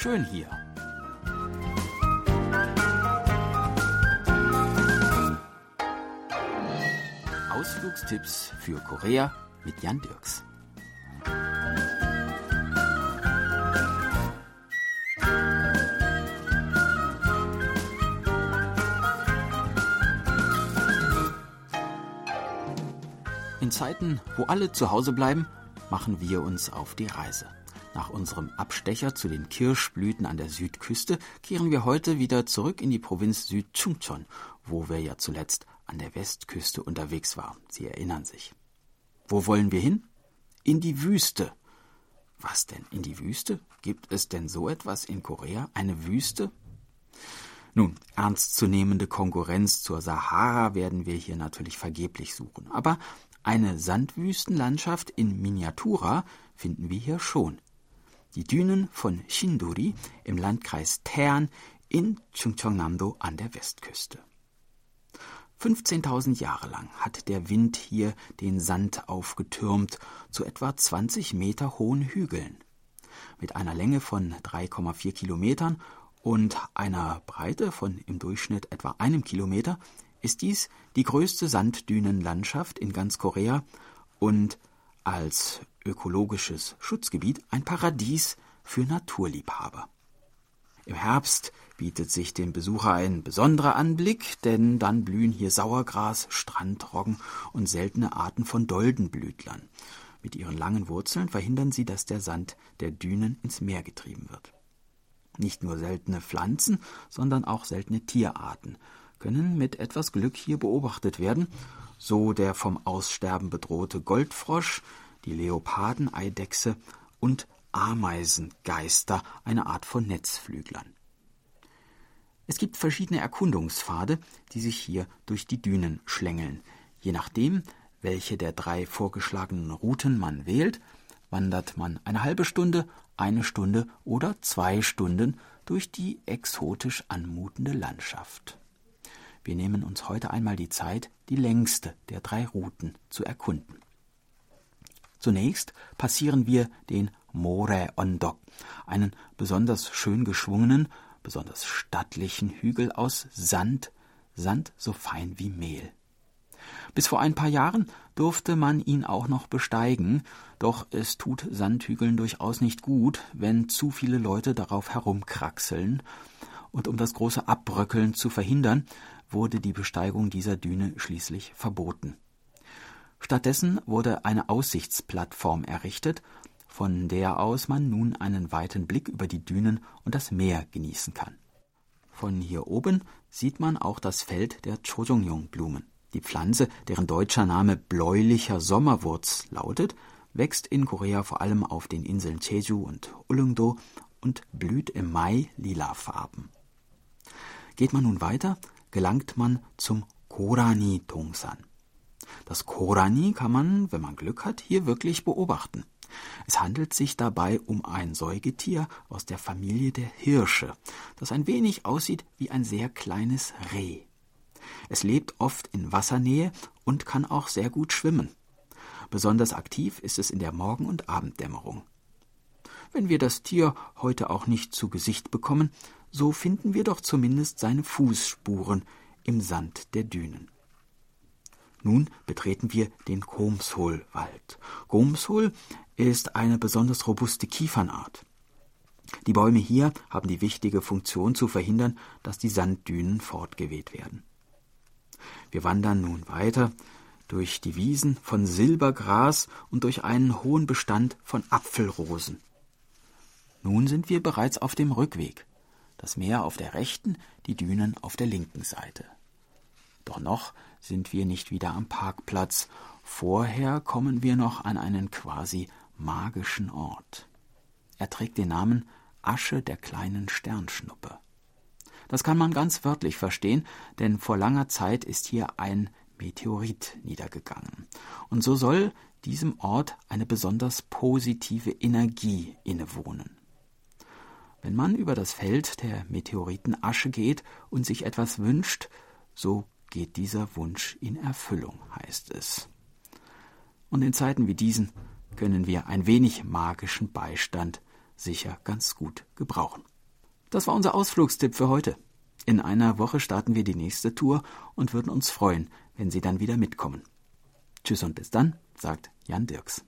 schön hier. Ausflugstipps für Korea mit Jan Dirks. In Zeiten, wo alle zu Hause bleiben, machen wir uns auf die Reise. Nach unserem Abstecher zu den Kirschblüten an der Südküste kehren wir heute wieder zurück in die Provinz Südchungcheon, wo wir ja zuletzt an der Westküste unterwegs waren. Sie erinnern sich. Wo wollen wir hin? In die Wüste. Was denn in die Wüste? Gibt es denn so etwas in Korea? Eine Wüste? Nun, ernstzunehmende Konkurrenz zur Sahara werden wir hier natürlich vergeblich suchen. Aber eine Sandwüstenlandschaft in Miniatura finden wir hier schon die Dünen von Shinduri im Landkreis Taean in Chungcheongnam-do an der Westküste. 15.000 Jahre lang hat der Wind hier den Sand aufgetürmt zu etwa 20 Meter hohen Hügeln. Mit einer Länge von 3,4 Kilometern und einer Breite von im Durchschnitt etwa einem Kilometer ist dies die größte Sanddünenlandschaft in ganz Korea und als ökologisches Schutzgebiet ein Paradies für Naturliebhaber. Im Herbst bietet sich dem Besucher ein besonderer Anblick, denn dann blühen hier Sauergras, Strandroggen und seltene Arten von Doldenblütlern. Mit ihren langen Wurzeln verhindern sie, dass der Sand der Dünen ins Meer getrieben wird. Nicht nur seltene Pflanzen, sondern auch seltene Tierarten können mit etwas Glück hier beobachtet werden, so der vom Aussterben bedrohte Goldfrosch, die Leopardeneidechse und Ameisengeister, eine Art von Netzflüglern. Es gibt verschiedene Erkundungspfade, die sich hier durch die Dünen schlängeln. Je nachdem, welche der drei vorgeschlagenen Routen man wählt, wandert man eine halbe Stunde, eine Stunde oder zwei Stunden durch die exotisch anmutende Landschaft. Wir nehmen uns heute einmal die Zeit, die längste der drei Routen zu erkunden. Zunächst passieren wir den More Ondok, einen besonders schön geschwungenen, besonders stattlichen Hügel aus Sand, Sand so fein wie Mehl. Bis vor ein paar Jahren durfte man ihn auch noch besteigen, doch es tut Sandhügeln durchaus nicht gut, wenn zu viele Leute darauf herumkraxeln, und um das große Abbröckeln zu verhindern, wurde die Besteigung dieser Düne schließlich verboten. Stattdessen wurde eine Aussichtsplattform errichtet, von der aus man nun einen weiten Blick über die Dünen und das Meer genießen kann. Von hier oben sieht man auch das Feld der Chojongyong-Blumen. Die Pflanze, deren deutscher Name bläulicher Sommerwurz lautet, wächst in Korea vor allem auf den Inseln Jeju und Ulleungdo und blüht im Mai lilafarben. Geht man nun weiter, gelangt man zum Korani Dongsan. Das Korani kann man, wenn man Glück hat, hier wirklich beobachten. Es handelt sich dabei um ein Säugetier aus der Familie der Hirsche, das ein wenig aussieht wie ein sehr kleines Reh. Es lebt oft in Wassernähe und kann auch sehr gut schwimmen. Besonders aktiv ist es in der Morgen- und Abenddämmerung. Wenn wir das Tier heute auch nicht zu Gesicht bekommen, so finden wir doch zumindest seine Fußspuren im Sand der Dünen. Nun betreten wir den Komshol-Wald. Komshol ist eine besonders robuste Kiefernart. Die Bäume hier haben die wichtige Funktion zu verhindern, dass die Sanddünen fortgeweht werden. Wir wandern nun weiter durch die Wiesen von Silbergras und durch einen hohen Bestand von Apfelrosen. Nun sind wir bereits auf dem Rückweg das Meer auf der rechten, die Dünen auf der linken Seite. Doch noch sind wir nicht wieder am Parkplatz. Vorher kommen wir noch an einen quasi magischen Ort. Er trägt den Namen Asche der kleinen Sternschnuppe. Das kann man ganz wörtlich verstehen, denn vor langer Zeit ist hier ein Meteorit niedergegangen. Und so soll diesem Ort eine besonders positive Energie innewohnen. Wenn man über das Feld der Meteoritenasche geht und sich etwas wünscht, so geht dieser Wunsch in Erfüllung, heißt es. Und in Zeiten wie diesen können wir ein wenig magischen Beistand sicher ganz gut gebrauchen. Das war unser Ausflugstipp für heute. In einer Woche starten wir die nächste Tour und würden uns freuen, wenn Sie dann wieder mitkommen. Tschüss und bis dann, sagt Jan Dirks.